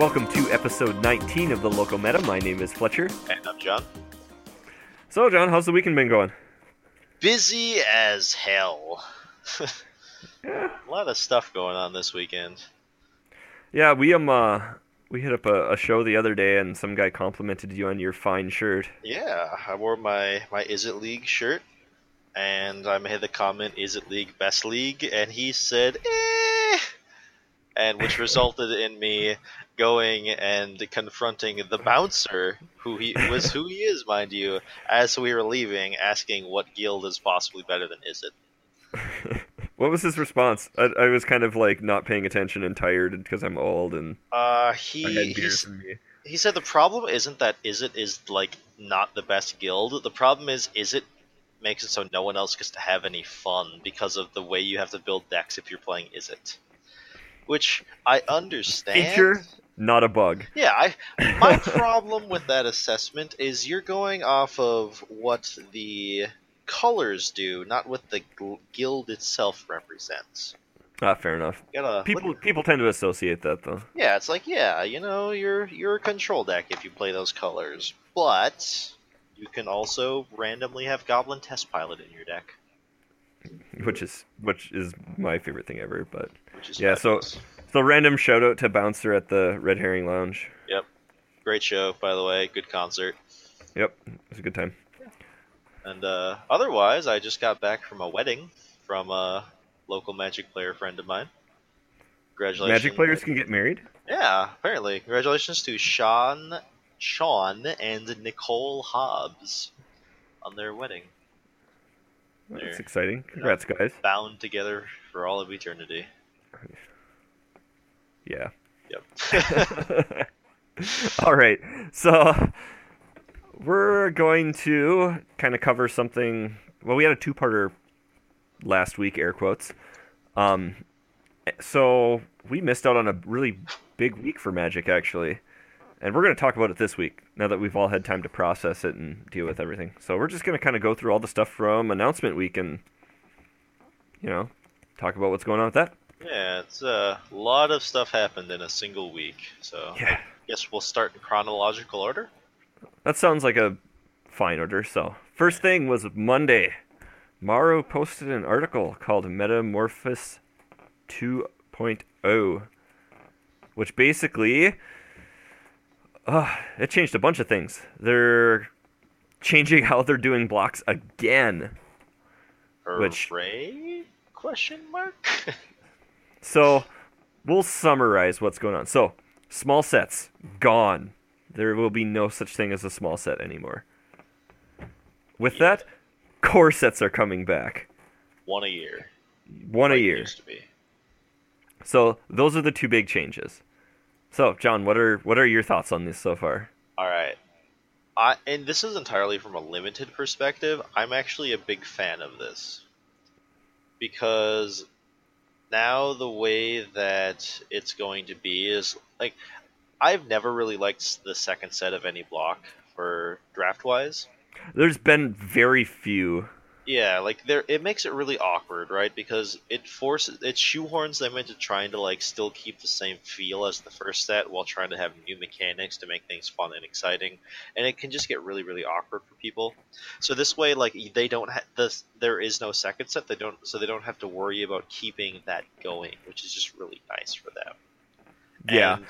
Welcome to episode 19 of the Local Meta. My name is Fletcher. And I'm John. So, John, how's the weekend been going? Busy as hell. Yeah. A lot of stuff going on this weekend. Yeah, we um uh we hit up a, a show the other day, and some guy complimented you on your fine shirt. Yeah, I wore my my Is It League shirt, and I made the comment, "Is it League best league?" And he said, "Eh," and which resulted in me going and confronting the bouncer, who he was, who he is, mind you, as we were leaving, asking what guild is possibly better than Is It. What was his response? I, I was kind of like not paying attention and tired because I'm old and Uh, he I he beers s- in me. He said the problem isn't that Is It is like not the best guild. The problem is Is It makes it so no one else gets to have any fun because of the way you have to build decks if you're playing Is It. Which I understand. Feature, not a bug. Yeah, I my problem with that assessment is you're going off of what the colors do, not what the guild itself represents. Ah, fair enough. Gotta People look- people tend to associate that though. Yeah, it's like yeah, you know, you're you're a control deck if you play those colors, but you can also randomly have Goblin Test Pilot in your deck, which is which is my favorite thing ever. But which is Yeah, fabulous. so random shout out to Bouncer at the Red Herring Lounge. Yep. Great show by the way, good concert. Yep, it was a good time. And uh, otherwise, I just got back from a wedding from a local Magic player friend of mine. Congratulations! Magic players can get married. Yeah, apparently. Congratulations to Sean, Sean, and Nicole Hobbs on their wedding. That's There. exciting. Congrats, guys. bound together for all of eternity. Yeah. Yep. All right. So we're going to kind of cover something. Well, we had a two-parter last week, air quotes. Um, so we missed out on a really big week for Magic, actually, and we're going to talk about it this week. Now that we've all had time to process it and deal with everything, so we're just going to kind of go through all the stuff from announcement week and, you know, talk about what's going on with that. Yeah, it's a lot of stuff happened in a single week. So Yeah. I guess we'll start in chronological order. That sounds like a fine order. So, first thing was Monday. Maro posted an article called Metamorphosis 2.0, which basically uh, it changed a bunch of things. They're changing how they're doing blocks again. Which- Hooray? Question mark. So, we'll summarize what's going on. So, small sets gone. There will be no such thing as a small set anymore. With that, core sets are coming back. One a year. One a like it year. Used to be. So, those are the two big changes. So, John, what are what are your thoughts on this so far? All right. I, and this is entirely from a limited perspective. I'm actually a big fan of this because now the way that it's going to be is like I've never really liked the second set of any block for draft wise. There's been very few. Yeah, like there, it makes it really awkward, right? Because it forces, it shoehorns them into trying to like still keep the same feel as the first set while trying to have new mechanics to make things fun and exciting, and it can just get really, really awkward for people. So this way, like they don't have this, there is no second set. They don't, so they don't have to worry about keeping that going, which is just really nice for them. Yeah. And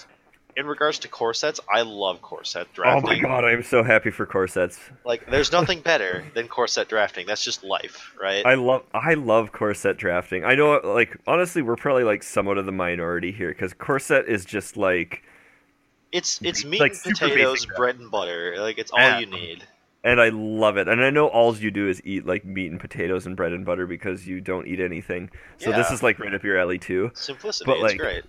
in regards to core sets, I love core set drafting. Oh my god, I'm so happy for core sets. Like, there's nothing better than core set drafting. That's just life, right? I love I love core set drafting. I know, like honestly, we're probably like somewhat of the minority here because core set is just like It's it's meat Like, and potatoes, bread and butter. Like it's all Yeah. you need. and I love it. And I know all you do is eat like meat and potatoes and bread and butter because you don't eat anything. So this is like right up your alley too. Simplicity, But, it's like, great.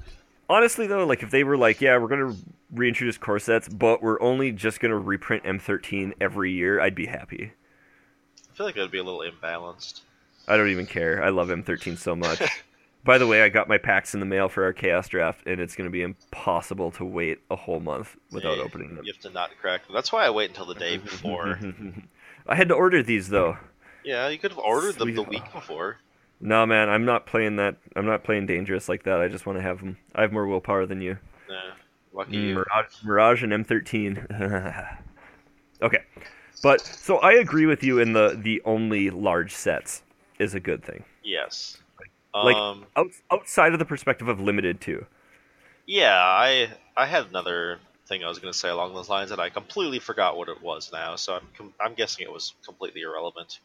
Honestly though, like if they were like, yeah, we're gonna reintroduce core sets, but we're only just gonna reprint M13 every year, I'd be happy. I feel like that'd be a little imbalanced. I don't even care. I love M13 so much. By the way, I got my packs in the mail for our chaos draft, and it's gonna be impossible to wait a whole month without Yeah, opening them. You have to not crack them. That's why I wait until the day before. I had to order these though. yeah, you could have ordered them the Sweet. week before. No, man, I'm not playing that. I'm not playing dangerous like that. I just want to have them. I have more willpower than you. Nah. Lucky you. Mirage, Mirage and M13. okay, but so I agree with you in the the only large sets is a good thing. Yes. Like- Um, Out, outside of the perspective of limited too. yeah, I I had another thing I was going to say along those lines, and I completely forgot what it was now. So I'm I'm guessing it was completely irrelevant.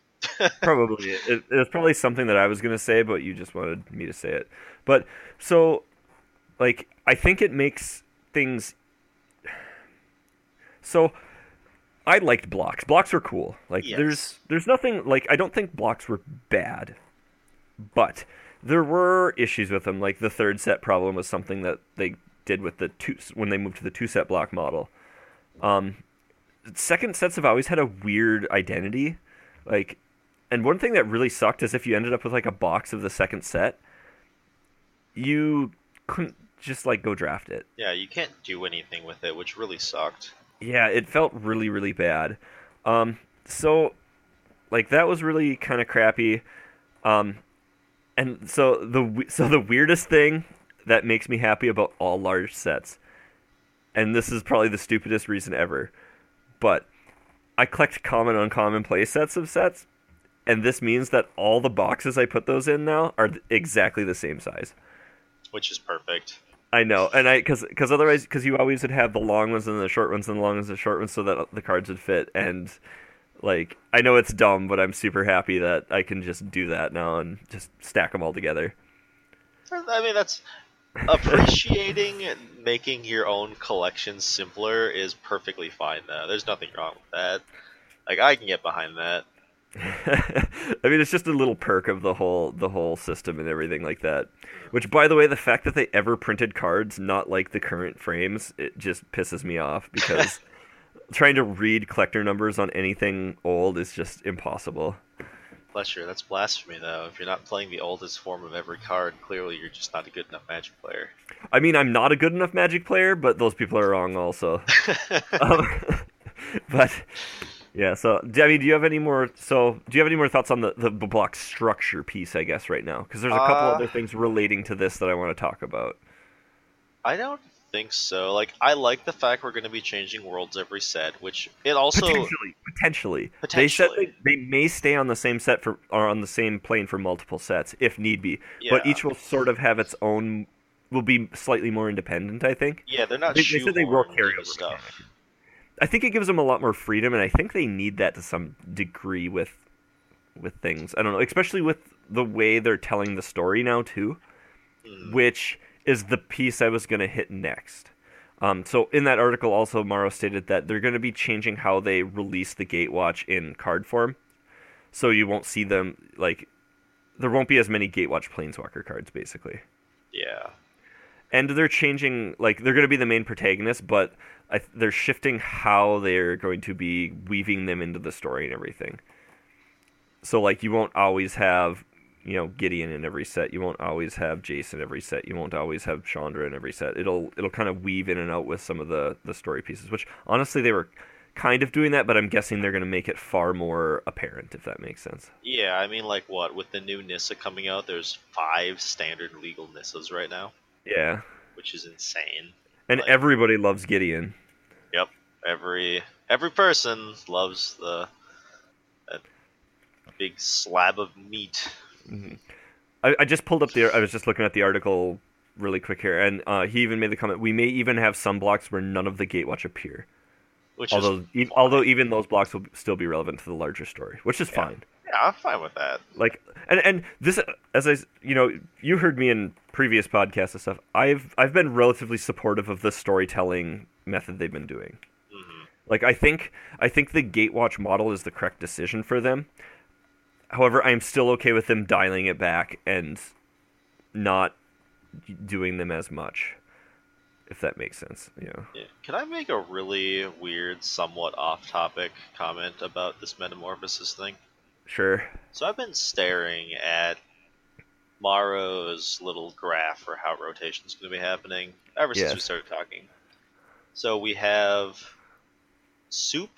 Probably it, it was probably something that I was gonna say, but you just wanted me to say it. But so, like, I think it makes things. So, I liked blocks. Blocks were cool. Like, Yes. there's there's nothing like I don't think blocks were bad, but there were issues with them. Like the third set problem was something that they did with the two when they moved to the two set block model. Um, second sets have always had a weird identity, like, and one thing that really sucked is if you ended up with like a box of the second set, you couldn't just like go draft it. Yeah, you can't do anything with it, which really sucked. Yeah, it felt really, really bad. Um, so, like that was really kind of crappy. Um, and so the so the weirdest thing that makes me happy about all large sets, and this is probably the stupidest reason ever, but I collect common uncommon play sets of sets, and this means that all the boxes I put those in now are exactly the same size. which is perfect. I know, and I because because otherwise because you always would have the long ones and the short ones and the long ones and the short ones so that the cards would fit and like I know it's dumb, but I'm super happy that I can just do that now and just stack them all together. I mean, that's appreciating making your own collection simpler is perfectly fine. Though there's nothing wrong with that. Like I can get behind that. I mean, it's just a little perk of the whole the whole system and everything like that. Which, by the way, the fact that they ever printed cards not like the current frames, it just pisses me off because trying to read collector numbers on anything old is just impossible. You. That's blasphemy, though. If you're not playing the oldest form of every card, clearly you're just not a good enough Magic player. I mean, I'm not a good enough Magic player, but those people are wrong also. um, but yeah, so I mean, do you have any more? So do you have any more thoughts on the the block structure piece? I guess right now, because there's a couple Uh, other things relating to this that I want to talk about. I don't think so. Like, I like the fact we're going to be changing worlds every set, which it also potentially, potentially, they said they, they may stay on the same set for or on the same plane for multiple sets if need be, but each will sort of have its own. Will be slightly more independent, I think. yeah, they're not. They- they said they will carry over stuff. I think it gives them a lot more freedom, and I think they need that to some degree with with things. I don't know, especially with the way they're telling the story now too, Mm. which is the piece I was going to hit next. Um, so in that article, also Maro stated that they're going to be changing how they release the Gatewatch in card form, so you won't see them like there won't be as many Gatewatch Planeswalker cards, basically Yeah. And they're changing like they're going to be the main protagonist but I, they're shifting how they're going to be weaving them into the story and everything. So like you won't always have you know gideon in every set. You won't always have Jace in every set. You won't always have chandra in every set. It'll it'll kind of weave in and out with some of the the story pieces which honestly they were kind of doing that but i'm guessing they're going to make it far more apparent if that makes sense. Yeah, I mean, like what? With the new Nissa coming out, there's five standard legal Nissas right now, yeah which is insane. and Like- everybody loves gideon Yep. Every every person loves the big slab of meat. I, I just pulled up the. I was just looking at the article really quick here, and uh, he even made the comment: we may even have some blocks where none of the Gatewatch appear. Which Although, is e- although even those blocks will still be relevant to the larger story, which is Yeah. fine. yeah, I'm fine with that. Like, and and this, as I you know, you heard me in previous podcasts and stuff. I've I've been relatively supportive of the storytelling method they've been doing. hmm Like I think I think the Gatewatch model is the correct decision for them. However, I am still okay with them dialing it back and not doing them as much, if that makes sense. You know. Yeah. Can I make a really weird, somewhat off-topic comment about this metamorphosis thing? Sure. So I've been staring at Maro's little graph for how rotation's going to be happening ever since we started talking. So we have soup,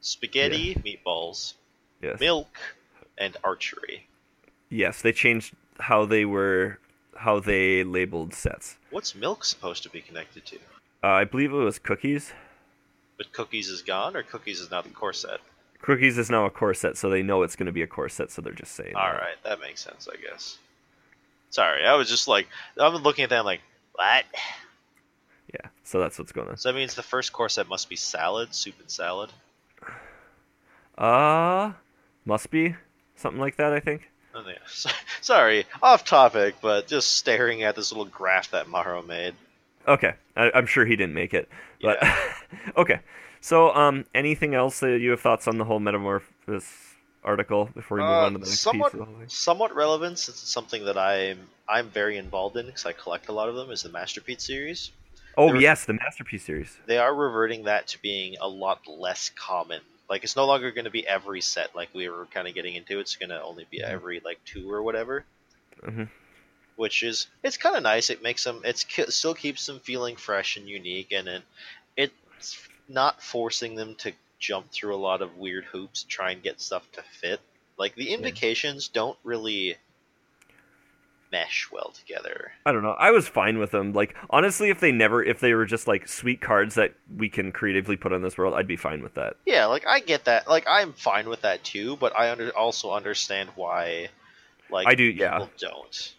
spaghetti, meatballs, Yes. milk, and archery. Yes, they changed how they were how they labeled sets. What's milk supposed to be connected to? Uh, I believe it was Cookies. But Cookies is gone, or Cookies is not the core set. Cookies is now a core set, so they know it's going to be a core set, so they're just saying. All that. right, that makes sense, I guess. Sorry, I was just like, I'm looking at that, I'm like, what? Yeah, so that's what's going on. So that means the first core set must be salad, soup and salad. Uh, must be something like that. I think. Oh, yeah. Sorry, off topic, but just staring at this little graph that Maro made. Okay, I, I'm sure he didn't make it, but okay. So, um, anything else that you have thoughts on the whole Metamorphosis article before we move Uh, on to the next somewhat, piece? Of the whole thing? somewhat relevant since it's something that I'm I'm very involved in because I collect a lot of them. Is the Masterpiece series? Oh there were- yes, the masterpiece series. They are reverting that to being a lot less common. Like it's no longer going to be every set like we were kind of getting into. It's going to only be Mhm. every like two or whatever. Mhm. Which is it's kind of nice. It makes them. It's still keeps them feeling fresh and unique, and it it's not forcing them to jump through a lot of weird hoops to try and get stuff to fit. Like the invocations don't really mesh well together. I don't know. I was fine with them. Like honestly, if they never, if they were just like sweet cards that we can creatively put on this world, I'd be fine with that. Yeah, like I get that. Like I'm fine with that too, but I under, also understand why like I do, yeah. don't.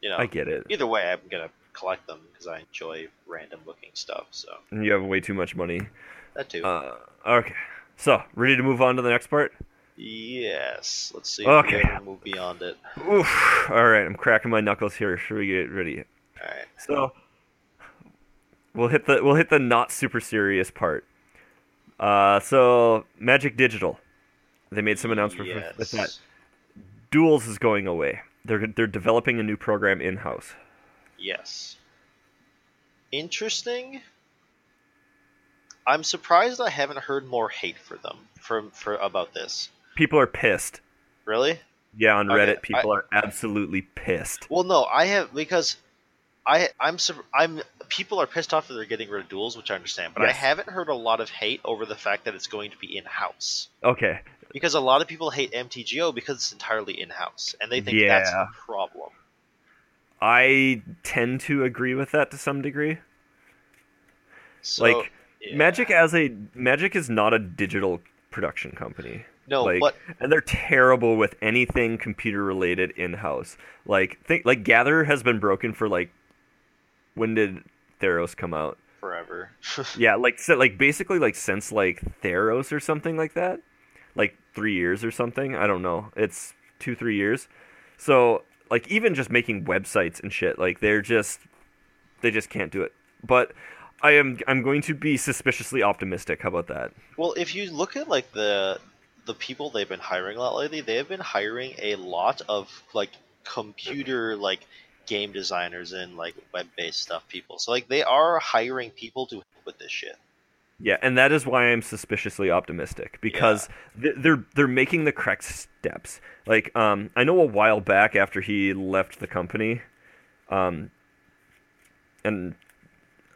You know, I get it. either way, I'm gonna collect them because I enjoy random looking stuff. So And you have way too much money. that too. Uh, okay. So, ready to move on to the next part? yes. Let's see. If okay. move beyond it. Oof. All right, I'm cracking my knuckles here. Should we get ready? All right. So, we'll hit the we'll hit the not super serious part. Uh, so Magic Digital, they made some announcement yes. with that. Duels is going away. They're they're developing a new program in house. Yes. Interesting. I'm surprised I haven't heard more hate for them from for about this. People are pissed. Really? Yeah, on Okay, Reddit, people are absolutely pissed. Well, no, I have because I I'm I'm people are pissed off that they're getting rid of duels, which I understand, but I haven't heard a lot of hate over the fact that it's going to be in house. Okay, Because a lot of people hate MTGO because it's entirely in house, and they think that's Yeah. a problem. I tend to agree with that to some degree. So, like yeah. Magic as a Magic is not a digital production company. no, like, but and they're terrible with anything computer related in house. Like think like Gatherer has been broken for like when did Theros come out? forever. Yeah, like so, like basically like since like Theros or something like that. Like 3 years or something. I don't know. It's 2 3 years. So like even just making websites and shit like they're just they just can't do it. But I am I'm going to be suspiciously optimistic. How about that? Well, if you look at like the the people they've been hiring a lot lately, they have been hiring a lot of like computer like game designers and like web based stuff people. So like they are hiring people to help with this shit. Yeah, and that is why I'm suspiciously optimistic because th- they're they're making the correct steps. Like, um, I know a while back after he left the company, um, and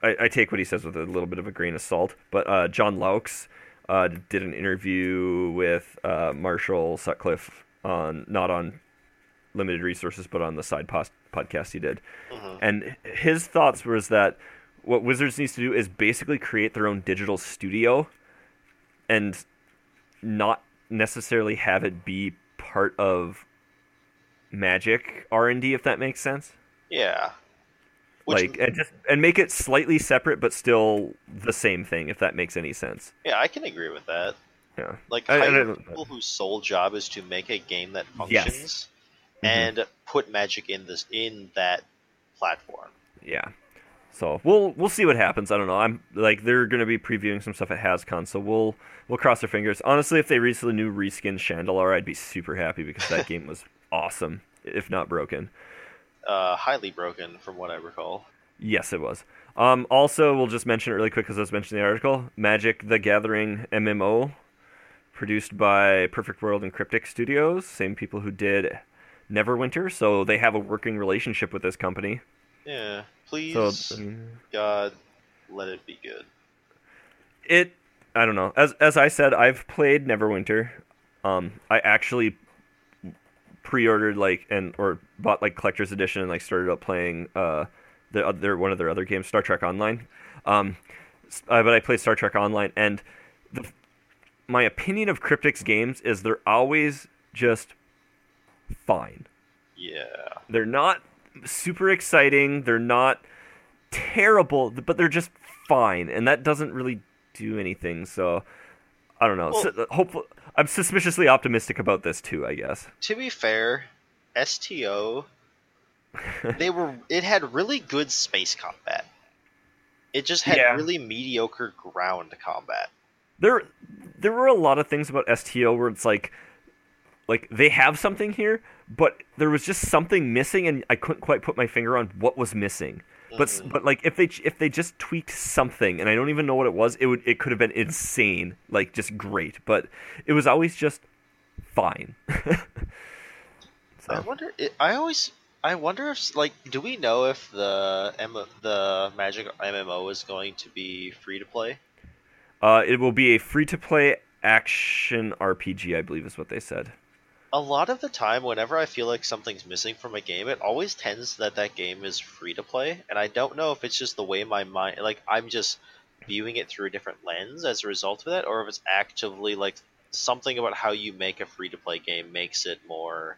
I, I take what he says with a little bit of a grain of salt. But uh, Jon Loucks uh, did an interview with uh, Marshall Sutcliffe on not on limited resources, but on the side pos- podcast he did, Mhm. and his thoughts was that what Wizards needs to do is basically create their own digital studio, and not necessarily have it be part of Magic R and D, if that makes sense. Yeah. Which, like, and just and make it slightly separate, but still the same thing, if that makes any sense. yeah, I can agree with that. Yeah. Like I- I don't- people whose sole job is to make a game that Yes. functions Mhm. and put magic in this in that platform. Yeah. So we'll we'll see what happens. I don't know. I'm like they're gonna be previewing some stuff at HasCon, so we'll we'll cross our fingers. Honestly, if they release the new reskin Shandalar, I'd be super happy because that game was awesome, if not broken. Uh, highly broken, from what I recall. Yes, it was. Um, also, we'll just mention it really quick because I was mentioning the article. Magic: The Gathering MMO, produced by Perfect World and Cryptic Studios, same people who did Neverwinter, so they have a working relationship with this company. Yeah, please, So God, let it be good. it I don't know. As as I said, I've played Neverwinter. Um, I actually pre-ordered like and or bought like collector's edition and like started up playing uh the other one of their other games, Star Trek Online. Um, uh, but I played Star Trek Online, and the, my opinion of Cryptic's games is they're always just fine. Yeah. They're not super exciting. They're not terrible, but they're just fine, and that doesn't really do anything. So I don't know. Well- so, uh, hopefully, I'm suspiciously optimistic about this too. I guess. To be fair, STO they were it had really good space combat. It just had Yeah. really mediocre ground combat. there there were a lot of things about STO where it's like like they have something here, but there was just something missing, and I couldn't quite put my finger on what was missing. But Mhm. but like if they if they just tweaked something, and I don't even know what it was, it would it could have been insane, like just great. But it was always just fine. I wonder. I always. I wonder if like, do we know if the M- the Magic MMO is going to be free to play? uh, it will be a free to play action RPG, I believe is what they said. A lot of the time, whenever I feel like something's missing from a game, it always tends that that game is free to play, and I don't know if it's just the way my mind, like I'm just viewing it through a different lens as a result of that, or if it's actively like something about how you make a free to play game makes it more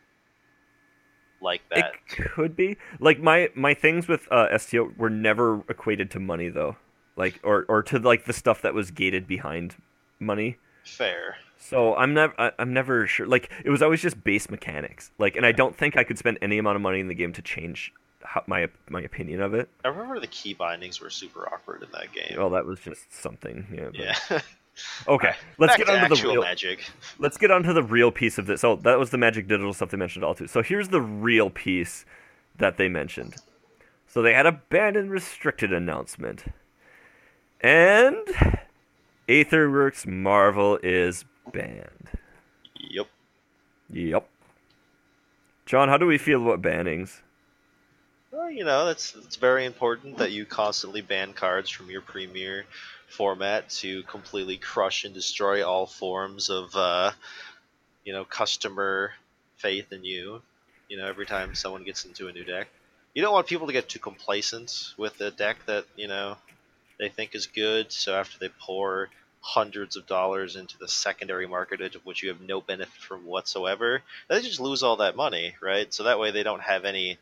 like that. It could be like my my things with uh, STO were never equated to money though, like or or to like the stuff that was gated behind money. Fair. So I'm never I'm never sure. Like it was always just base mechanics. Like, and I don't think I could spend any amount of money in the game to change how, my my opinion of it. I remember the key bindings were super awkward in that game. Well, that was just something. Yeah. but- yeah. Okay. Let's Back get to on to the real. magic. let's get on to the real piece of this. Oh, that was the Magic Digital stuff they mentioned all too. So here's the real piece that they mentioned. So they had a banned and restricted announcement. And Aetherworks Marvel is banned. Yep. Yep. John, how do we feel about bannings? Well, you know, that's it's very important that you constantly ban cards from your premier format to completely crush and destroy all forms of, uh, you know, customer faith in you. You know, every time someone gets into a new deck, you don't want people to get too complacent with a deck that you know they think is good. So after they pour hundreds of dollars into the secondary market, of which you have no benefit from whatsoever, they just lose all that money, right? So that way they don't have any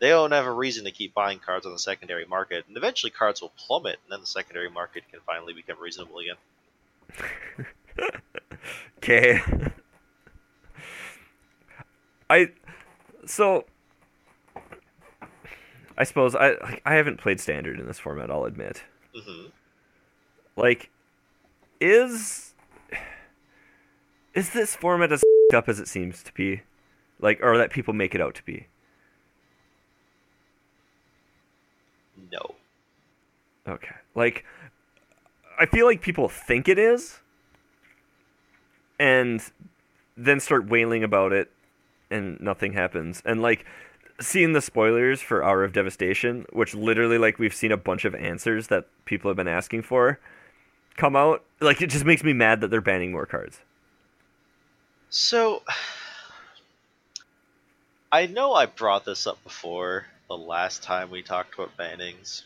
they don't have a reason to keep buying cards on the secondary market, and eventually cards will plummet, and then the secondary market can finally become reasonable again. Okay. I so I suppose I I haven't played standard in this format, I'll admit. hmm Like is is this format as up as it seems to be? Like or that people make it out to be? No. Okay. Like I feel like people think it is and then start wailing about it and nothing happens. And like seeing the spoilers for Hour of Devastation, which literally like we've seen a bunch of answers that people have been asking for come out, like it just makes me mad that they're banning more cards. So, I know I brought this up before the last time we talked about bannings.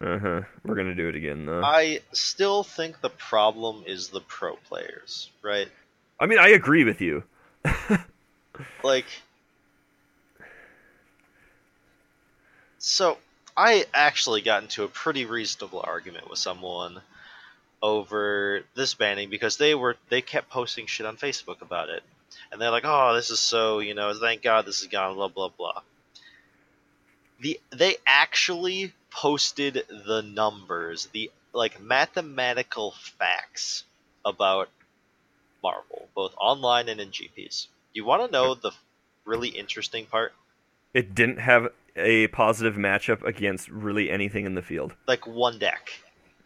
Uh-huh. We're going to do it again though. I still think the problem is the pro players, right? I mean, I agree with you. Like, so I actually got into a pretty reasonable argument with someone over this banning because they were they kept posting shit on Facebook about it, and they're like, "Oh, this is so you know, thank God this is gone." Blah blah blah. The they actually posted the numbers, the like mathematical facts about Marvel, both online and in GPs. You want to know the really interesting part? It didn't have a positive matchup against really anything in the field. Like one deck,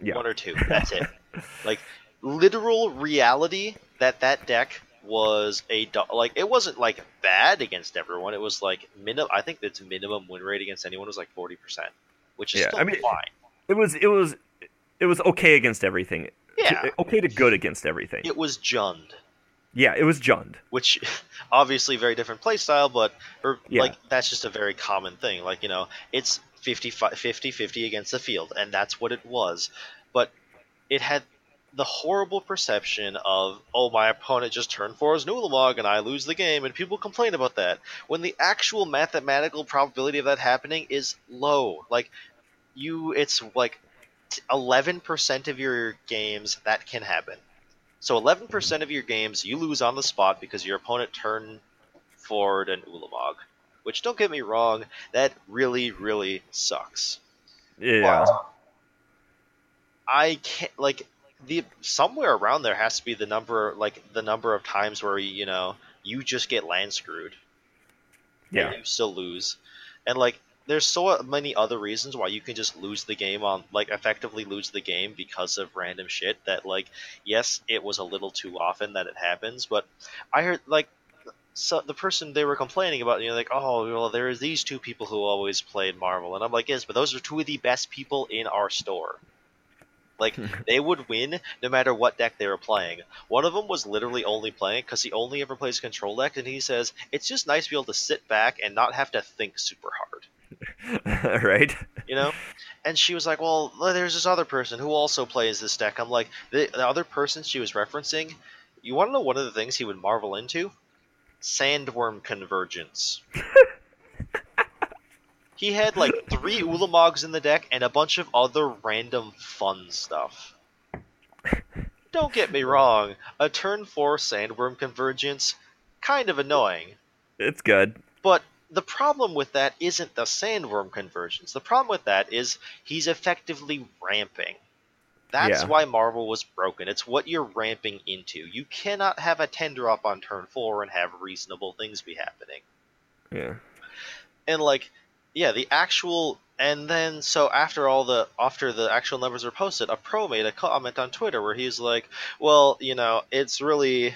Yeah. one or two. That's it. like literal reality that that deck was a do- like it wasn't like bad against everyone. It was like minimum. I think its minimum win rate against anyone was like forty percent, which is Yeah, still I mean- fine. It was it was it was okay against everything. Yeah, Okay to good against everything. it was Jund. Yeah, it was Jund. which obviously very different play style, but or Yeah. like that's just a very common thing. Like you know, it's 50 50 against the field, and that's what it was. It had the horrible perception of, oh, my opponent just turned four as Ulamog and I lose the game, and people complain about that. When the actual mathematical probability of that happening is low. Like, you, it's like 11% of your games that can happen. So 11% of your games you lose on the spot because your opponent turned forward an Ulamog. Which, don't get me wrong, that really, really sucks. Yeah. But I can't, like, the somewhere around there has to be the number like the number of times where you know you just get land screwed. Yeah. you still lose, and like there's so many other reasons why you can just lose the game on like effectively lose the game because of random shit that like yes it was a little too often that it happens but i heard like so the person they were complaining about you know like oh well there is these two people who always played marvel and i'm like yes but those are two of the best people in our store like they would win no matter what deck they were playing. One of them was literally only playing because he only ever plays control deck, and he says it's just nice to be able to sit back and not have to think super hard. right? You know? And she was like, "Well, there's this other person who also plays this deck." I'm like, the, the other person she was referencing. You want to know one of the things he would marvel into? Sandwurm convergence. He had like three Ulamogs in the deck and a bunch of other random fun stuff. Don't get me wrong, a turn 4 Sandwurm Convergence, kind of annoying. It's good. But the problem with that isn't the Sandwurm Convergence. The problem with that is he's effectively ramping. That's Yeah. why Marvel was broken. It's what you're ramping into. You cannot have a 10 drop on turn 4 and have reasonable things be happening Yeah. and like yeah the actual and then so after all the after the actual numbers were posted a pro made a comment on twitter where he's like well you know it's really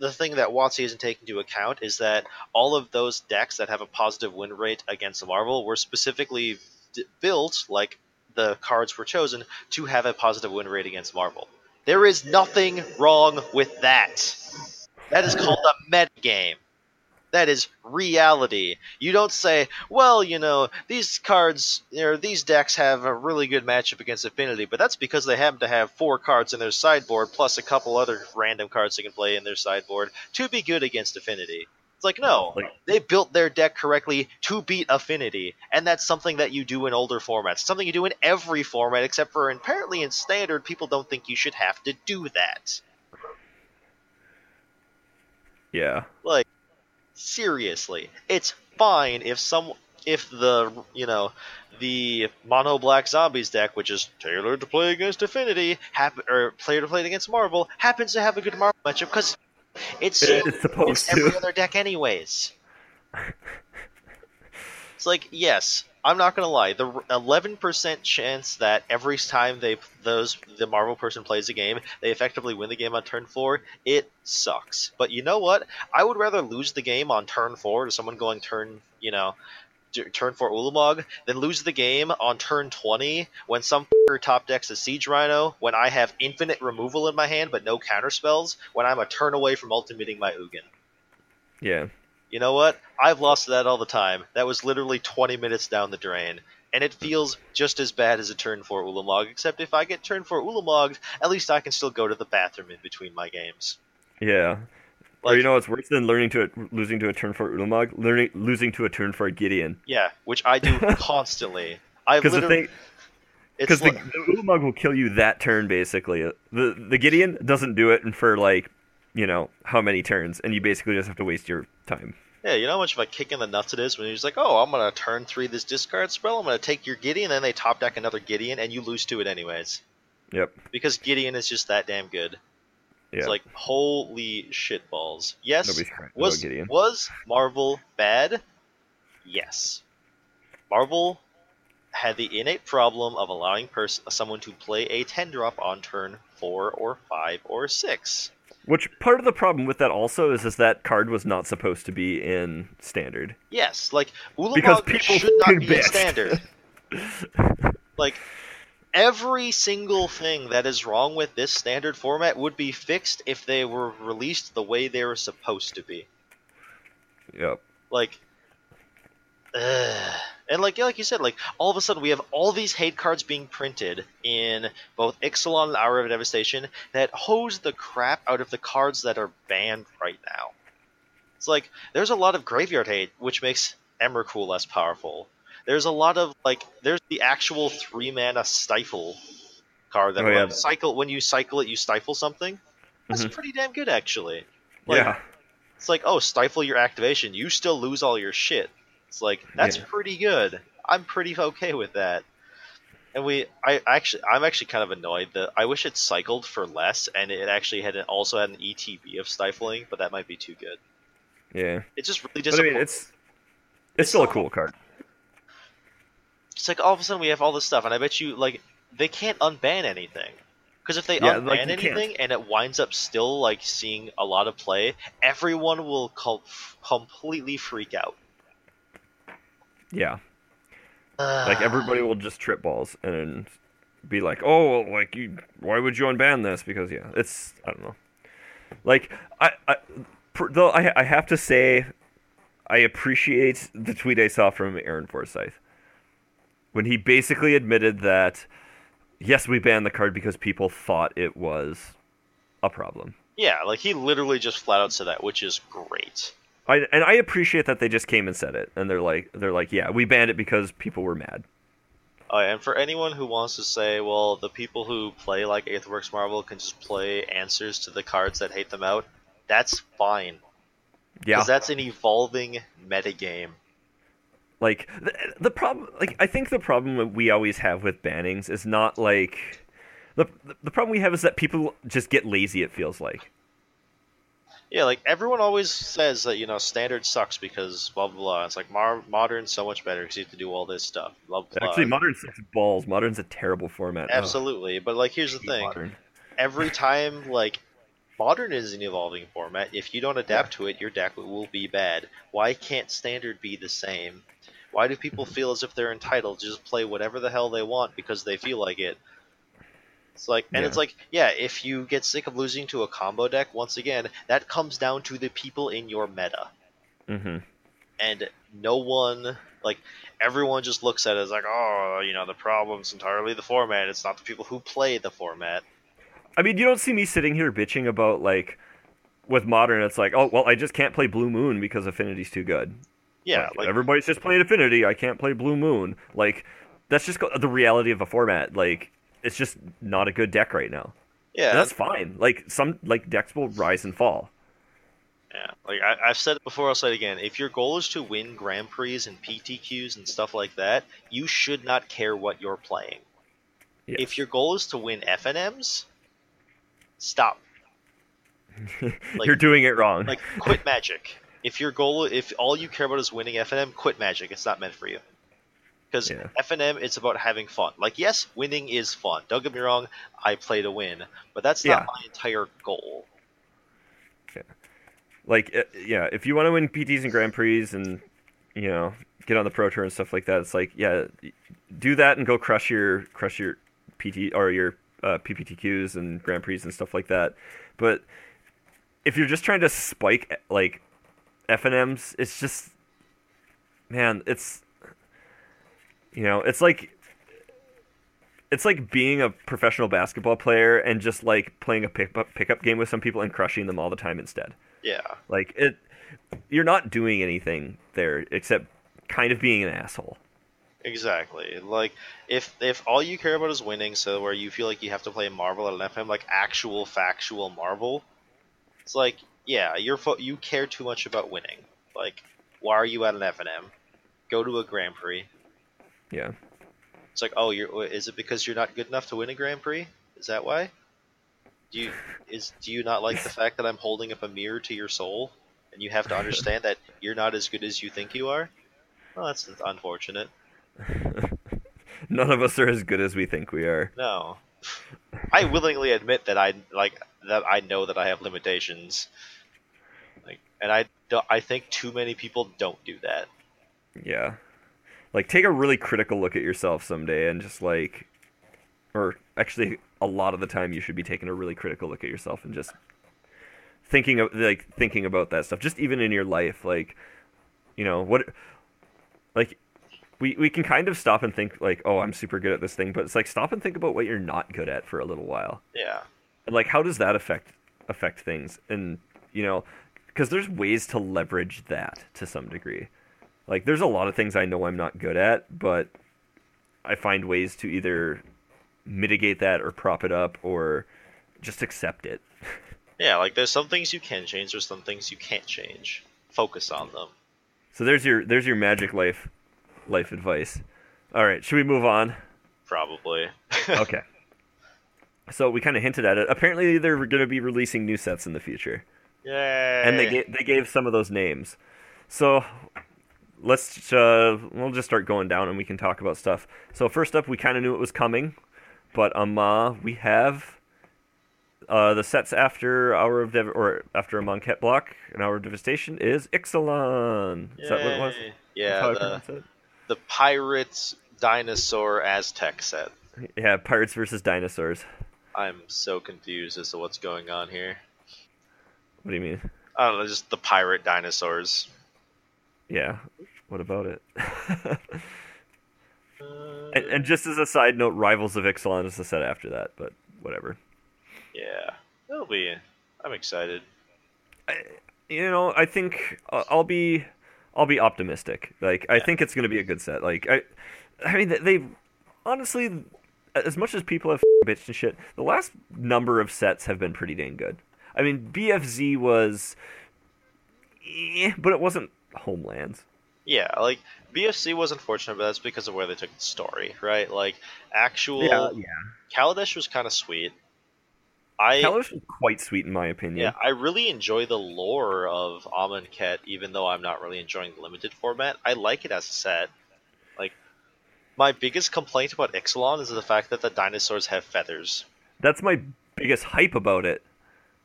the thing that WotC isn't taking into account is that all of those decks that have a positive win rate against Marvel were specifically d- built, like the cards were chosen, to have a positive win rate against Marvel. There is nothing wrong with that. That is called a meta game. That is reality. You don't say, well, you know, these cards or these decks have a really good matchup against Affinity, but that's because they happen to have four cards in their sideboard plus a couple other random cards they can play in their sideboard to be good against Affinity. It's like, no, they built their deck correctly to beat Affinity, and that's something that you do in older formats. Something you do in every format, except for apparently in Standard, people don't think you should have to do that. Yeah. Like, seriously, it's fine if some if the you know the mono black zombies deck, which is tailored to play against Affinity, happen or tailored to play against Marvel, happens to have a good Marvel matchup because it's it's supposed every to. other deck anyways. It's like yes, I'm not gonna lie. The 11% chance that every time they those the Marvel person plays a game, they effectively win the game on turn four. It sucks. But you know what? I would rather lose the game on turn four to someone going turn you know turn four Ulamog than lose the game on turn 20 when some f***er top decks a Siege Rhino when I have infinite removal in my hand but no counter spells when I'm a turn away from ultimating my Ugin. Yeah. You know what? I've lost that all the time. That was literally 20 minutes down the drain. And it feels just as bad as a turn 4 Ulamog, except if I get turn 4 Ulamog, at least I can still go to the bathroom in between my games. Yeah. or you know what's worse than learning to a, losing to a turn for Ulamog? Learning losing to a turn for a Gideon. yeah, which I do constantly. The literally. thing, it's because the, the Ulamog will kill you that turn basically. The the Gideon doesn't do it and for like you know how many turns, and you basically just have to waste your time. yeah, you know how much of a kick in the nuts it is when he's like, oh, I'm going to turn 3 this discard spell, I'm going to take your Gideon, and then they top deck another Gideon, and you lose to it anyways. Yep. Because Gideon is just that damn good. Yeah. It's like, holy shitballs. Yes, was was Marvel bad? Yes. Marvel had the innate problem of allowing pers- someone to play a 10 drop on turn 4 or 5 or 6. Which part of the problem with that also is is that card was not supposed to be in standard. Yes, like Because people should not be in standard. like every single thing that is wrong with this standard format would be fixed if they were released the way they were supposed to be. Yep. like ugh. And like like you said, like all of a sudden we have all these hate cards being printed in both Ixalan and Hour of Devastation that hose the crap out of the cards that are banned right now. It's like there's a lot of graveyard hate, which makes Emrakul less powerful. There's a lot of like there's the actual three mana stifle card that Oh, when yeah. you cycle when you cycle it you stifle something. That's Mhm. pretty damn good actually. Like, yeah. It's like, oh, stifle your activation. You still lose all your shit. It's like that's Yeah. pretty good. I'm pretty okay with that. And we, I actually, I'm actually kind of annoyed that I wish it cycled for less, and it actually had an, also had an ETB of stifling, but that might be too good. Yeah. It's just really But I mean, it's it's still a cool card. it's like all of a sudden we have all this stuff, and I bet you like they can't unban anything. Because if they Yeah, unban like, you can't. anything and it winds up still like seeing a lot of play, everyone will co- completely freak out. Yeah. Like everybody will just trip balls and be like, "Oh, like you, why would you unban this?" Because yeah, it's I don't know. Like I, I though I, I have to say, I appreciate the tweet I saw from Aaron Forsythe when he basically admitted that yes, we banned the card because people thought it was a problem. Yeah, like he literally just flat out said that, which is great. I, and I appreciate that they just came and said it, and they're like, they're like, yeah, we banned it because people were mad. And for anyone who wants to say, well, the people who play like Aetherworks Marvel can just play answers to the cards that hate them out, that's fine. Yeah, Because that's an evolving metagame. like the, the problem like i think the problem that we always have with bannings is not like the the problem we have is that people just get lazy it feels like Yeah, like everyone always says that, you know, standard sucks because blah, blah, blah. It's like mar- modern's so much better because you have to do all this stuff. Blah, blah, blah. actually modern sucks balls modern's a terrible format Absolutely. But, like, here's the thing. modern. every time like modern is an evolving format if you don't adapt to it your deck will be bad why can't standard be the same why do people feel as if they're entitled to just play whatever the hell they want because they feel like it it's like and it's like yeah if you get sick of losing to a combo deck once again that comes down to the people in your meta. Mhm. and no one like everyone just looks at it as like oh you know the problem's entirely the format. It's not the people who play the format. I mean you don't see me sitting here bitching about like with modern it's like oh well i just can't play blue moon because affinity's too good. Yeah Like, like everybody's just playing affinity. I can't play blue moon. Like that's just the reality of a format. Like it's just not a good deck right now yeah And that's fine like some like decks will rise and fall Yeah, like I, I've said it before, I'll say it again. If your goal is to win Grand Prix and PTQs and stuff like that, you should not care what you're playing. Yes. If your goal is to win FNMs, stop. like- you're doing it wrong Like, quit Magic. If your goal, if all you care about is winning FNM, quit Magic. It's not meant for you. Because Yeah. FNM, it's about having fun. Like, yes, winning is fun. Don't get me wrong. I play to win, but that's Yeah. not my entire goal. Yeah. like uh, yeah if you want to win pts and grand prix and you know get on the pro tour and stuff like that it's like yeah do that and go crush your crush your pt or your uh, pptqs and grand prix and stuff like that but if you're just trying to spike like fnms it's just man it's you know it's like it's like being a professional basketball player and just like playing a pickup pickup game with some people and crushing them all the time instead Yeah. like it, you're not doing anything there except kind of being an asshole. Exactly. Like if if all you care about is winning, so where you feel like you have to play Marvel at an FM, like actual factual Marvel, it's like yeah, you're fo- you care too much about winning. Like why are you at an FNM? Go to a Grand Prix. Yeah, It's like oh, you're is it because you're not good enough to win a Grand Prix? Is that why? Do you is do you not like the fact that I'm holding up a mirror to your soul, and you have to understand that you're not as good as you think you are? Well, that's unfortunate. none of us are as good as we think we are. No. I willingly admit that I like that I know that I have limitations. Like and I don't, I think too many people don't do that. Yeah, like take a really critical look at yourself someday and just like, or actually, a lot of the time you should be taking a really critical look at yourself and just thinking of like thinking about that stuff. Just even in your life, like, you know what, like we we can kind of stop and think like, oh, I'm super good at this thing, but it's like stop and think about what you're not good at for a little while. Yeah. And like, how does that affect affect things? And you know, because there's ways to leverage that to some degree. Like, there's a lot of things I know I'm not good at, but I find ways to either mitigate that or prop it up or just accept it. Yeah, like there's some things you can change, there's some things you can't change. Focus on them. So there's your there's your magic life life advice. All right, should we move on? Probably. Okay. so we kind of hinted at it. Apparently, they're going to be releasing new sets in the future, Yay. and they gave, they gave some of those names. So let's uh, we'll just start going down, and we can talk about stuff. So first up, we kind of knew it was coming, but um, uh, we have uh, the sets after Hour of Dev- or after Amonkhet block, an Hour of Devastation is Ixalan. Is that what it was? Yay. That's how Yeah, the, it? the Pirates Dinosaur Aztec set. Yeah, pirates versus dinosaurs. I'm so confused as to what's going on here. What do you mean? I don't know, just the pirate dinosaurs. Yeah. What about it? And, and just as a side note, Rivals of Ixalan is the set after that, but whatever. yeah, it'll be. I'm excited. You know, I think I'll be, I'll be optimistic. Like, I think it's going to be a good set. Like, I, I mean, they honestly, as much as people have bitched and shit, the last number of sets have been pretty dang good. I mean, BFZ was, eh, but it wasn't Homelands. Yeah, like BFZ was unfortunate, but that's because of where they took the story, right? Like actual yeah. Kaladesh was kind of sweet. I Kaladesh was quite sweet in my opinion. yeah, I really enjoy the lore of Amonkhet, even though I'm not really enjoying the limited format. I like it as a set. Like my biggest complaint about Ixalan is the fact that the dinosaurs have feathers. That's my biggest hype about it.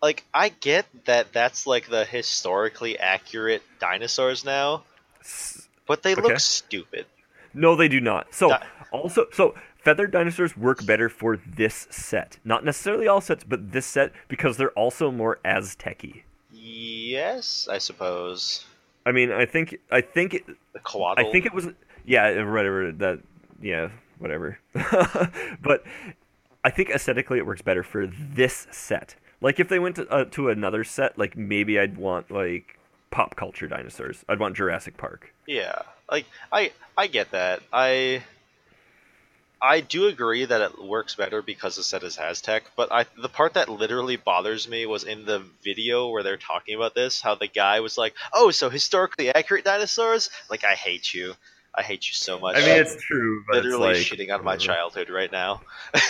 Like I get that that's like the historically accurate dinosaurs now, but they Okay. look stupid. No, they do not. So Di- also, so feathered dinosaurs work better for this set. Not necessarily all sets, but this set because they're also more Aztec-y. Yes, I suppose. I mean, I think, I think, it, The Coatl. I think it was, yeah, whatever that, yeah, whatever. but I think aesthetically it works better for this set. Like if they went to, uh, to another set, like maybe I'd want like pop culture dinosaurs. I'd want Jurassic Park. Yeah, like I I get that. I I do agree that it works better because the set is Aztec, but I the part that literally bothers me was in the video where they're talking about this, how the guy was like, "Oh, so historically accurate dinosaurs?" Like I hate you. I hate you so much. I mean, it's true, but it's literally like, shitting on my childhood right now.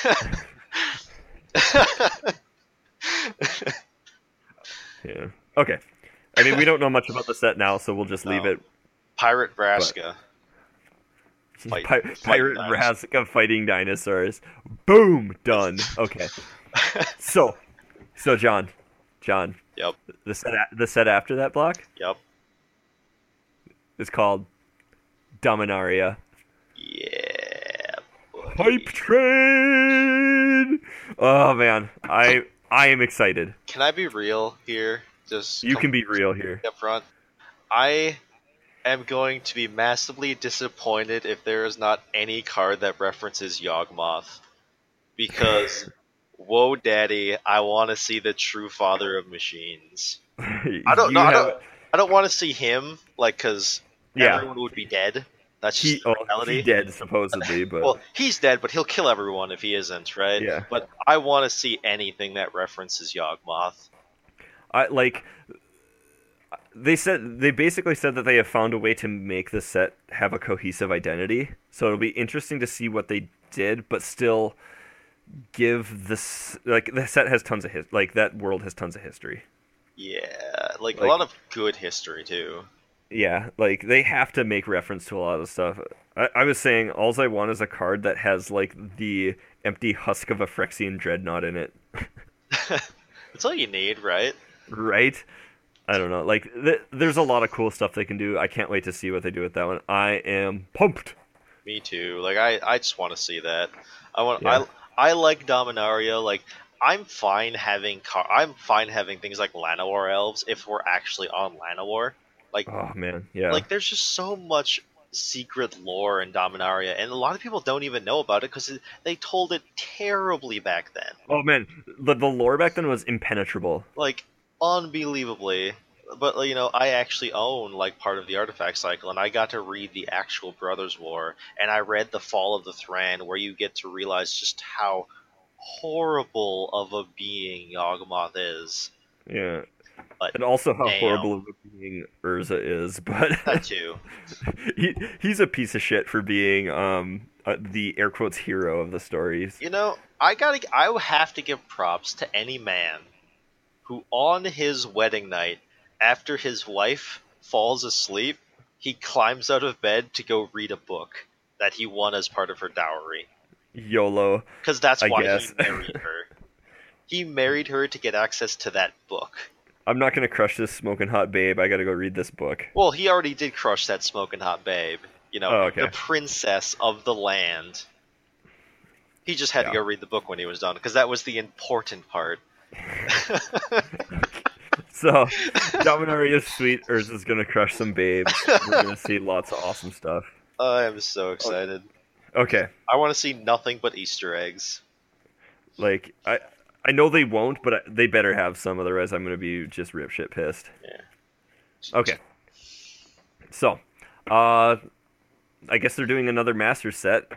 Yeah. Okay. I mean, we don't know much about the set now, so we'll just leave it. Pirate Vraska. Fight- Pi- fight Pirate dinosaurs. Vraska fighting dinosaurs. Boom! Done. Okay. So, so John, John, Yep. the set a- the set after that block Yep. is called Dominaria. Yeah. buddy. Hype train. Oh man, I I am excited. Can I be real here? Just You can be real here. up front. I am going to be massively disappointed if there is not any card that references Yawgmoth. Because, whoa, daddy, I want to see the true father of machines. I don't know. I don't, I don't want to see him, like, because Yeah. everyone would be dead. That's He, just oh, reality. he dead supposedly, but Well, he's dead, but he'll kill everyone if he isn't, right? Yeah. But I want to see anything that references Yawgmoth. I like they said they basically said that they have found a way to make the set have a cohesive identity. So it'll be interesting to see what they did, but still give this like the set has tons of his like that world has tons of history. Yeah, like, a lot of good history, too. Yeah, like they have to make reference to a lot of stuff. I, I was saying, alls I want is a card that has like the empty husk of a Phyrexian dreadnought in it, That's all you need, right? right? I don't know. Like, th- there's a lot of cool stuff they can do. I can't wait to see what they do with that one. I am pumped. Me too. Like I, I just want to see that. I want. Yeah. I, I like Dominaria. Like I'm fine having. Car- I'm fine having things like Llanowar elves if we're actually on Llanowar. Like, Oh man, yeah. like there's just so much secret lore in Dominaria, and a lot of people don't even know about it because they told it terribly back then. Oh man, the the lore back then was impenetrable. Like unbelievably. But you know, I actually own like part of the artifact cycle, and I got to read the actual Brothers War, and I read the Fall of the Thran, where you get to realize just how horrible of a being Yawgmoth is. Yeah. But And also how damn. horrible of a being Urza is, but that too. he he's a piece of shit for being um uh, the air quotes hero of the stories. You know, I gotta, I have to give props to any man who, on his wedding night, after his wife falls asleep, he climbs out of bed to go read a book that he won as part of her dowry. YOLO. Because that's I why guess. he married her. he married her to get access to that book. I'm not gonna crush this smoking hot babe. I gotta go read this book. Well, he already did crush that smoking hot babe. You know, Oh, okay. the princess of the land. He just had Yeah. to go read the book when he was done, because that was the important part. So Dominaria is sweet. Urza's gonna crush some babes. We're gonna see lots of awesome stuff. I am so excited. Okay, I want to see nothing but Easter eggs. like I I know they won't, but they better have some. Otherwise, I'm gonna be just rip shit pissed. Yeah. Okay. So, uh, I guess they're doing another master set. They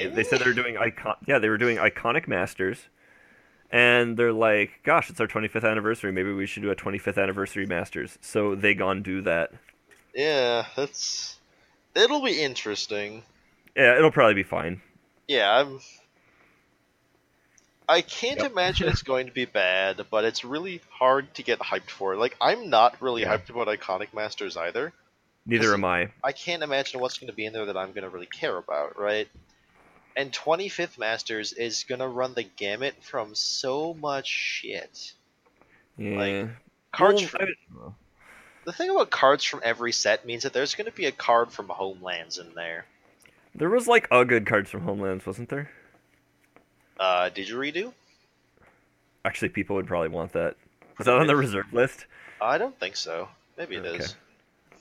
Hooray. they said they're doing icon. Yeah, they were doing iconic masters, and they're like, "Gosh, it's our 25th anniversary. Maybe we should do a 25th anniversary masters." So they gone do that. Yeah, that's. It'll be interesting. Yeah, it'll probably be fine. Yeah, I'm. I can't Yep. imagine it's going to be bad, but it's really hard to get hyped for. Like, I'm not really Yeah. hyped about Iconic Masters either. Neither am I. I can't imagine what's going to be in there that I'm going to really care about, right? And 25th Masters is going to run the gamut from so much shit. Yeah. Cards Well, from, the thing about cards from every set means that there's going to be a card from Homelands in there. there was like a good cards from Homelands, wasn't there? Uh, Didgeridoo? Actually, people would probably want that. Is that on the reserve list? I don't think so. Maybe it is. Okay.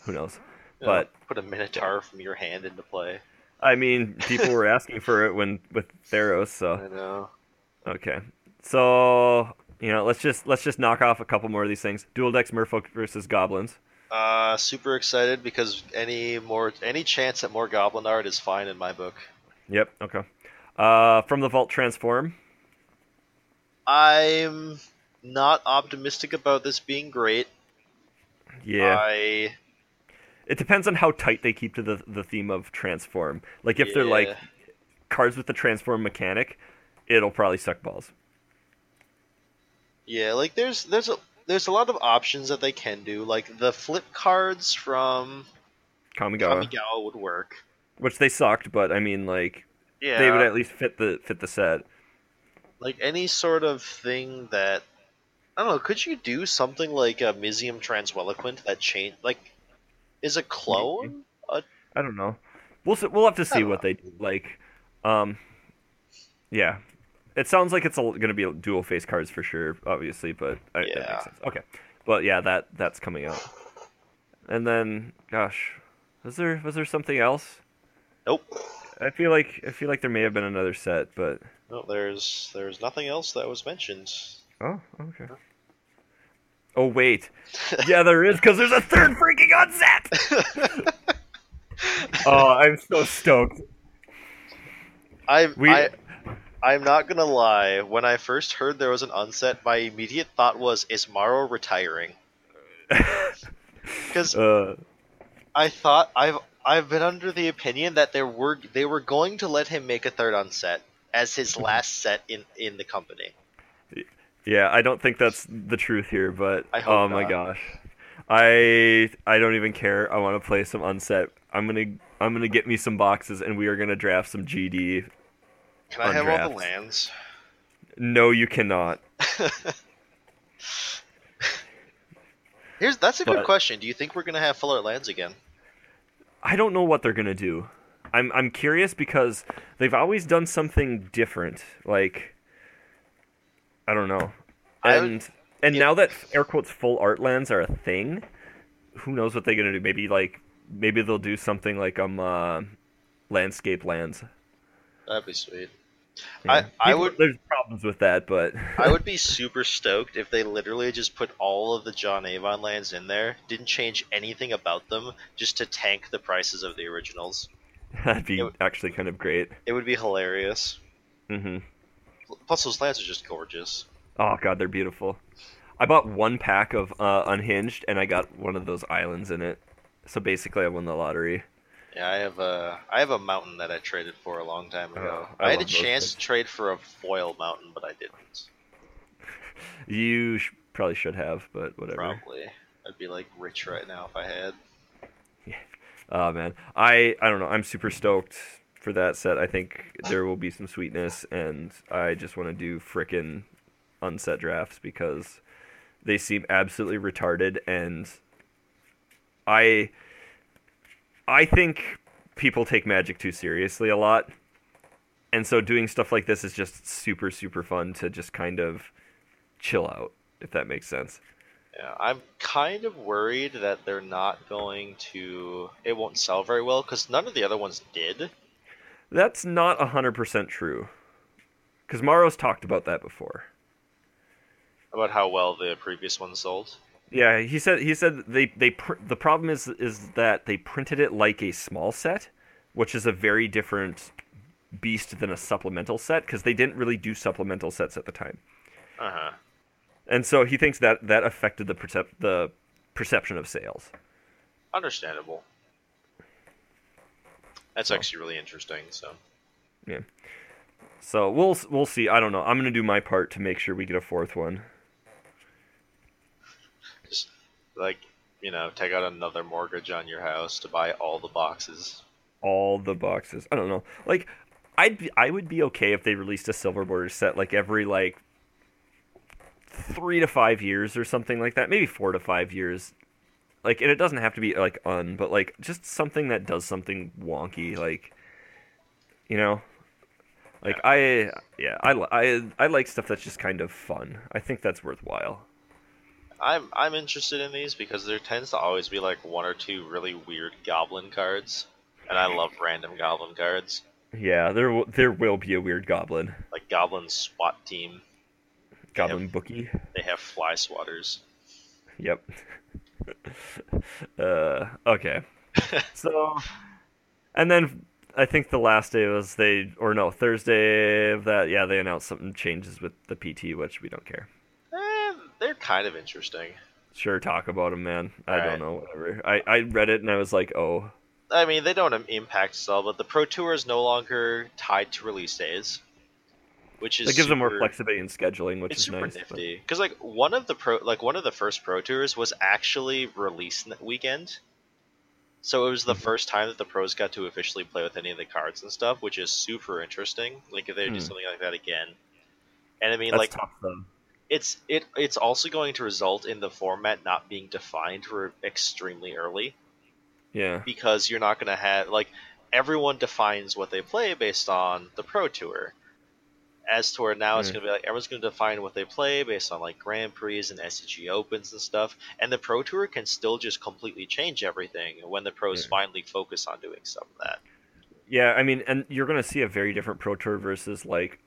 Who knows? You know, But- put a Minotaur from your hand into play. I mean, people were asking for it when with Theros, so I know. okay. So you know, let's just let's just knock off a couple more of these things. Dual decks Merfolk versus Goblins. Uh, super excited because any more any chance at more Goblin art is fine in my book. Yep. Okay. Uh, from the Vault Transform. I'm not optimistic about this being great. Yeah. I it depends on how tight they keep to the the theme of transform. Like if they're like cards with the transform mechanic, it'll probably suck balls. yeah, like there's there's a there's a lot of options that they can do. Like the flip cards from Kamigawa, Kamigawa would work. which they sucked, but I mean, like Yeah, they would at least fit the fit the set. like any sort of thing that I don't know. Could you do something like a Mizzium Transreliquat that change like is a clone? A, I don't know. We'll we'll have to see what they do. Like, um, yeah, it sounds like it's going to be dual face cards for sure, obviously, but I, that Yeah. makes sense. Okay, but yeah, that that's coming out. And then, gosh, was there was there something else? nope. I feel like I feel like there may have been another set, but No, there's there's nothing else that was mentioned. oh, okay. Oh wait, yeah, there is because there's a third freaking unset. oh, I'm so stoked. I We- I I'm not gonna lie. When I first heard there was an unset, my immediate thought was, "Is Maro retiring?" Because uh, I thought I've I've been under the opinion that there were they were going to let him make a third unset as his Mm-hmm. last set in in the company. Yeah, I don't think that's the truth here, but I hope oh my not. gosh, I I don't even care. I want to play some unset. I'm gonna I'm gonna get me some boxes, and we are gonna draft some GD. Can I On have all the lands? No, you cannot. Here's that's a good question. Do you think we're gonna have full art lands again? I don't know what they're gonna do. I'm I'm curious because they've always done something different. Like I don't know. And and yeah. now that air quotes full art lands are a thing, who knows what they're gonna do? Maybe like maybe they'll do something like um uh, landscape lands. That'd be sweet. Yeah. I- I would- There's problems with that, but I would be super stoked if they literally just put all of the John Avon lands in there, didn't change anything about them, just to tank the prices of the originals. that'd be It would- actually kind of great. It would be hilarious. Mm-hmm. Plus, those lands are just gorgeous. Oh god, they're beautiful. I bought one pack of uh, Unhinged, and I got one of those islands in it. So basically, I won the lottery. Yeah, I have a I have a mountain that I traded for a long time ago. Oh, I I, had a chance things. to trade for a foil mountain, but I didn't. You sh- probably should have, but whatever. Probably, I'd be like rich right now if I had. Yeah. Oh man, I I don't know. I'm super stoked for that set. I think there will be some sweetness, and I just want to do frickin' unset drafts because they seem absolutely retarded, and I I think people take Magic too seriously a lot, and so doing stuff like this is just super super fun to just kind of chill out, if that makes sense. Yeah, I'm kind of worried that they're not going to. It won't sell very well because none of the other ones did. That's not 100% true. Because Maro's talked about that before. About how well the previous one sold. Yeah, he said he said they they pr- the problem is is that they printed it like a small set, which is a very different beast than a supplemental set because they didn't really do supplemental sets at the time. Uh huh. And so he thinks that that affected the percep- the perception of sales. Understandable. That's actually really interesting. So Yeah. So we'll we'll see. I don't know. I'm going to do my part to make sure we get a fourth one. just like you know, take out another mortgage on your house to buy all the boxes. all the boxes. I don't know. Like, I'd be, I would be okay if they released a silver border set like every like three to five years or something like that. Maybe four to five years. Like, and it doesn't have to be like un, but like just something that does something wonky. Like, you know, like I yeah I I I like stuff that's just kind of fun. I think that's worthwhile. I'm I'm interested in these because there tends to always be like one or two really weird goblin cards, and I love random goblin cards, Yeah, there w- there will be a weird goblin, like Goblin SWAT team. goblin bookie. They have fly swatters. Yep. uh, okay. So, and then I think the last day was they, or no, Thursday of that, yeah, they announced something changes with the PT, which we don't care. They're kind of interesting. Sure, talk about them, man. I Alright. don't know, whatever. I, I read it and I was like, oh, I mean, they don't im- impact sell, but the Pro Tour is no longer tied to release days, which is that gives them more flexibility in scheduling, which is super nice. nifty because like one of the pro like one of the first Pro Tours was actually released n- weekend, so it was the Mhm. first time that the pros got to officially play with any of the cards and stuff, which is super interesting. Like if they do Hmm. something like that again, and I mean That's like tough. It's it it's also going to result in the format not being defined for extremely early Yeah. because you're not going to have like everyone defines what they play based on the pro tour as to where now it's Mm. going to be like everyone's going to define what they play based on like grand prix and scg opens and stuff and the pro tour can still just completely change everything when the pros finally focus on doing some of that Yeah, I mean, and you're going to see a very different Pro Tour versus like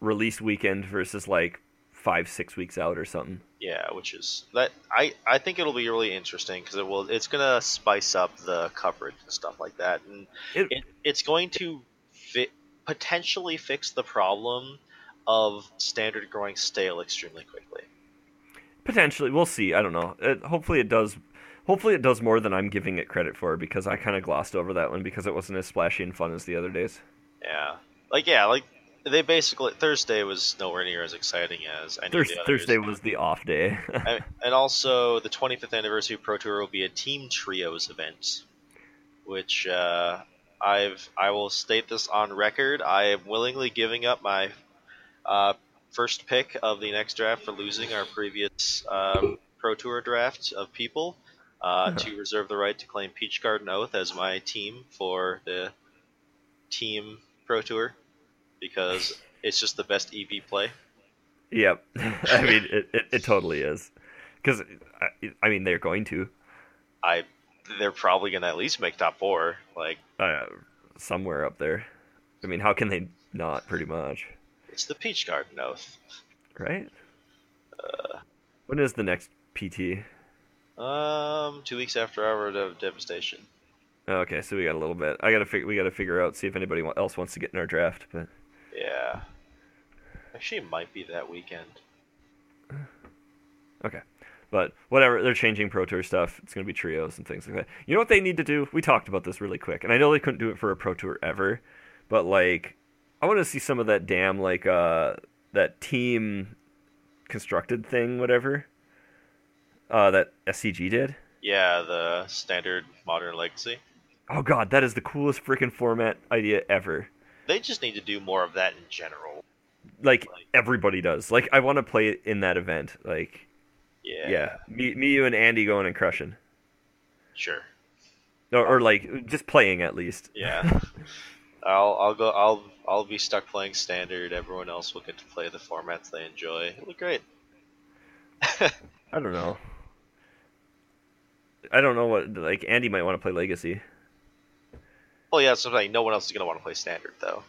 release weekend versus like five, six weeks out or something. yeah which is that i i think it'll be really interesting because it will it's going to spice up the coverage and stuff like that and It- it, it's going to fi- potentially fix the problem of standard growing stale extremely quickly. Potentially, we'll see. I don't know. It, hopefully, it does. Hopefully, it does more than I'm giving it credit for because I kind of glossed over that one because it wasn't as splashy and fun as the other days. Yeah, like yeah, like they basically Thursday was nowhere near as exciting as any Thurs of the others. Thursday was the off day. and, and also the 25th anniversary Pro Tour will be a team trios event, which uh, I've I will state this on record. I am willingly giving up my uh, first pick of the next draft for losing our previous um, Pro Tour draft of people uh, to reserve the right to claim Peach Garden Oath as my team for the team Pro Tour because it's just the best EV play. yep. I mean, it, it, it totally is. Because I, I mean, they're going to. I they're probably gonna at least make top four. Like Uh, somewhere up there. I mean, how can they not? Pretty much, it's the Peach Garden oath. right? when is the next PT? Um, two weeks after Hour of Devastation. Okay, so we got a little bit. I gotta figure. We gotta figure out see if anybody else wants to get in our draft. But Yeah. Actually, it might be that weekend. okay, but whatever. They're changing Pro Tour stuff. It's gonna be trios and things like that. You know what they need to do? We talked about this really quick, and I know they couldn't do it for a Pro Tour ever, but like, I want to see some of that damn like uh that team constructed thing, whatever. Uh, that SCG did. Yeah, the standard modern legacy. Oh god, that is the coolest freaking format idea ever. They just need to do more of that in general. Like everybody does. Like I want to play it in that event. Like Yeah. yeah, me, me, you, and Andy going and crushing, Sure. or, or like just playing at least. Yeah. I'll I'll go I'll I'll be stuck playing standard. Everyone else will get to play the formats they enjoy. It'll be great. I don't know. I don't know what like Andy might want to play Legacy. Well, yeah, so like, no one else is gonna want to play standard though.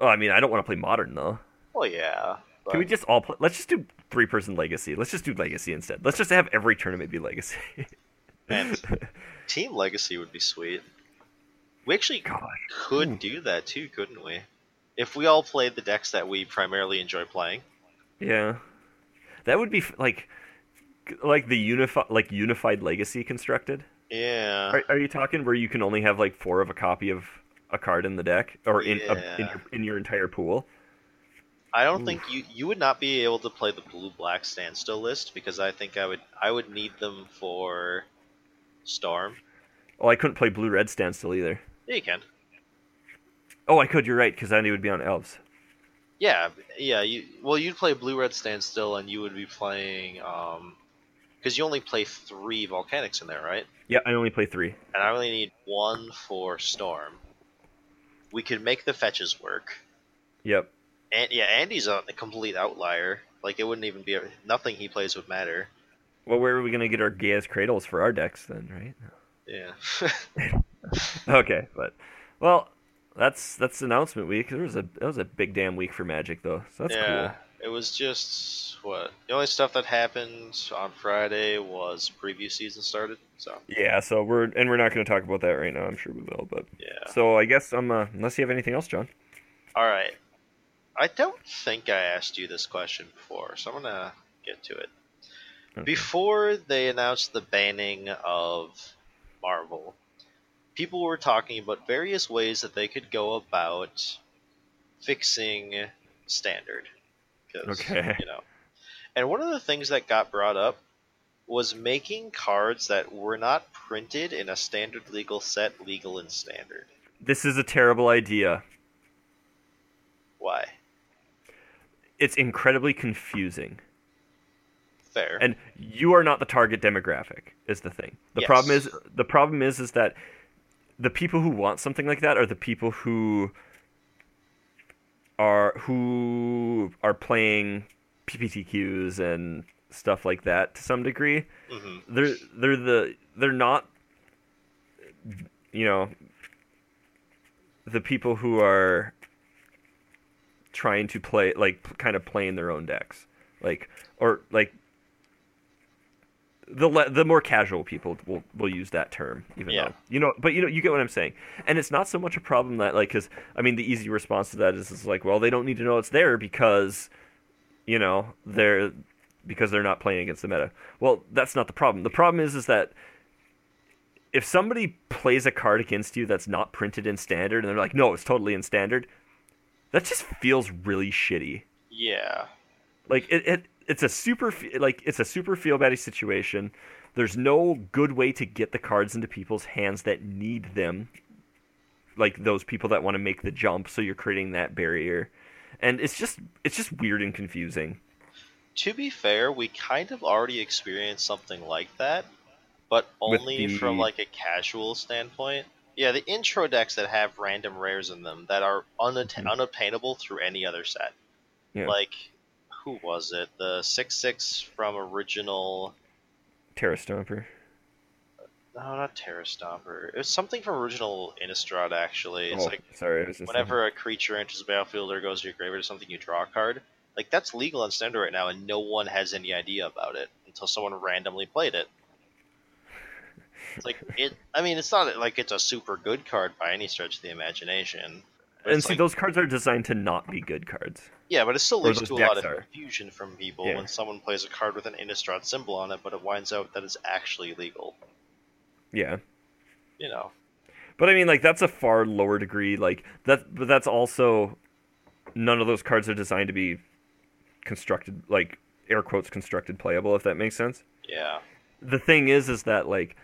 Oh, I mean, I don't want to play Modern though. Well, yeah. But, Can we just all play? Let's just do three person Legacy. Let's just do Legacy instead. Let's just have every tournament be Legacy. Man, Team Legacy would be sweet. We actually God. could Hmm. do that too, couldn't we? If we all played the decks that we primarily enjoy playing. Yeah, that would be like, like the unified, like unified Legacy constructed. Yeah. Are, are you talking where you can only have like four of a copy of a card in the deck, or in a, in, your, in your entire pool? I don't think you you would not be able to play the blue black standstill list because I think I would I would need them for Storm. Oh, I couldn't play Blue Red Standstill either. Yeah, you can. Oh, I could. You're right, because Andy would be on Elves. Yeah, yeah. You well, you'd play blue red standstill, and you would be playing um, because you only play three volcanics in there, right? Yeah, I only play three. And I only need one for Storm. We could make the fetches work. Yep. And yeah, Andy's a complete outlier. Like it wouldn't even be nothing he plays would matter. Well, where are we gonna get our Gaia's Cradles for our decks then, right? Yeah. Okay, but well, that's that's announcement week. There was a that was a big damn week for Magic though, so that's cool. yeah. It was just what the only stuff that happened on Friday was preview season started. So. Yeah, so we're and we're not going to talk about that right now. I'm sure we will, but yeah. so I guess um uh, unless you have anything else, John. All right. I don't think I asked you this question before, so I'm gonna get to it. Okay. Before they announced the banning of Marvel, people were talking about various ways that they could go about fixing standard. 'Cause, Okay. You know, and one of the things that got brought up was making cards that were not printed in a standard legal set legal in standard. This is a terrible idea. Why? It's incredibly confusing. Fair. and you are not the target demographic is the thing the Yes. problem is the problem is is that the people who want something like that are the people who are who are playing pptqs and stuff like that to some degree. Hmm they're they're the they're not you know the people who are trying to play like kind of playing their own decks. Like or like the le- the more casual people will will use that term even Yeah. though you know but you know you get what I'm saying and it's not so much a problem that like cuz I mean the easy response to that is, is like well they don't need to know it's there because you know they're because they're not playing against the meta. Well, that's not the problem. The problem is is that if somebody plays a card against you that's not printed in standard and they're like, "No, it's totally in standard." That just feels really shitty. Yeah. Like it, it it's a super like it's a super feel batty situation. There's no good way to get the cards into people's hands that need them. Like those people that want to make the jump, so you're creating that barrier. And it's just it's just weird and confusing. To be fair, we kind of already experienced something like that, but only the- from like a casual standpoint. Yeah, the intro decks that have random rares in them that are unatta- Mhm. unobtainable through any other set. Yeah. Like, who was it? The six six from original. Terra Stomper. No, not Terra Stomper. It was something from original Innistrad. Actually, it's oh, like sorry. I was just whenever a creature enters the battlefield or goes to your graveyard or something, you draw a card. Like that's legal on standard right now, and no one has any idea about it until someone randomly played it. It's like it. I mean, it's not like it's a super good card by any stretch of the imagination. And see, like- those cards are designed to not be good cards. yeah, but it still leads to a lot of are. confusion from people Yeah. when someone plays a card with an Innistrad symbol on it, but it winds out that it's actually legal. Yeah. You know. But I mean, like that's a far lower degree. Like that, but that's also none of those cards are designed to be constructed, like air quotes constructed playable. If that makes sense. Yeah. The thing is, is that like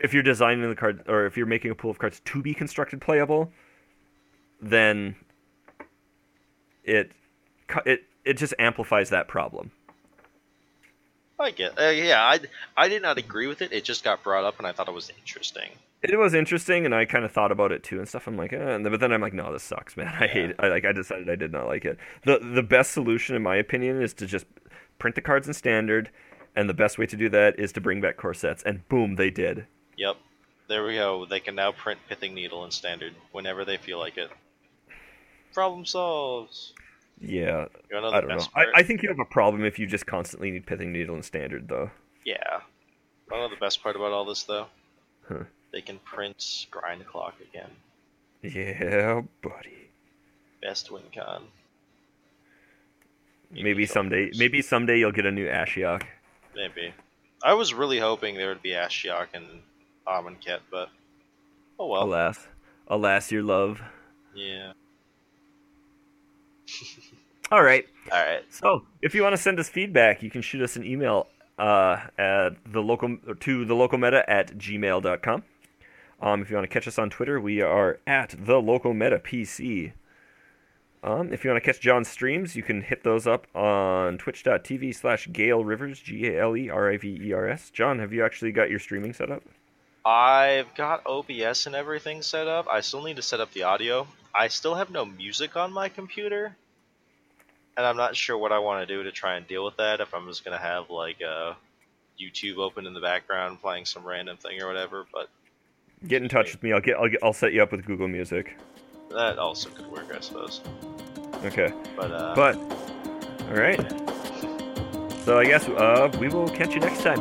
if you're designing the card, or if you're making a pool of cards to be constructed playable, then it it it just amplifies that problem. I get. Uh, yeah, I I did not agree with it. It just got brought up, and I thought it was interesting. It was interesting, and I kind of thought about it too and stuff. I'm like, eh, and then- but then I'm like, no, this sucks, man. I hate it. I like. I decided I did not like it. the The best solution, in my opinion, is to just print the cards in standard, and the best way to do that is to bring back core sets. And boom, they did. Yep. There we go. They can now print Pithing Needle in standard whenever they feel like it. Problem solved. Yeah, I don't know. I. I think you have a problem if you just constantly need pithing needle and standard, though. Yeah. Wanna know the best part about all this though? Huh. They can print Grind Clock again. Yeah, buddy. Best win con. You Maybe someday. those. Maybe someday you'll get a new Ashiok. Maybe. I was really hoping there would be Ashiok and Amonkhet, but oh well. Alas, alas, your love. Yeah. All right. All right. So, if you want to send us feedback, you can shoot us an email uh, at the local to the local meta at gmail.com. Um, if you want to catch us on Twitter, we are at the local meta PC. Um, if you want to catch John's streams, you can hit those up on twitch.tv slash Gale Rivers, G A L E R I V E R S. John, have you actually got your streaming set up? I've got OBS and everything set up. I still need to set up the audio. I still have no music on my computer. And I'm not sure what I want to do to try and deal with that. If I'm just going to have like uh, YouTube open in the background playing some random thing or whatever. But Get in touch with me. I'll get I'll, get, I'll set you up with Google Music. that also could work, I suppose. Okay. But, uh, But all right. So I guess uh, we will catch you next time.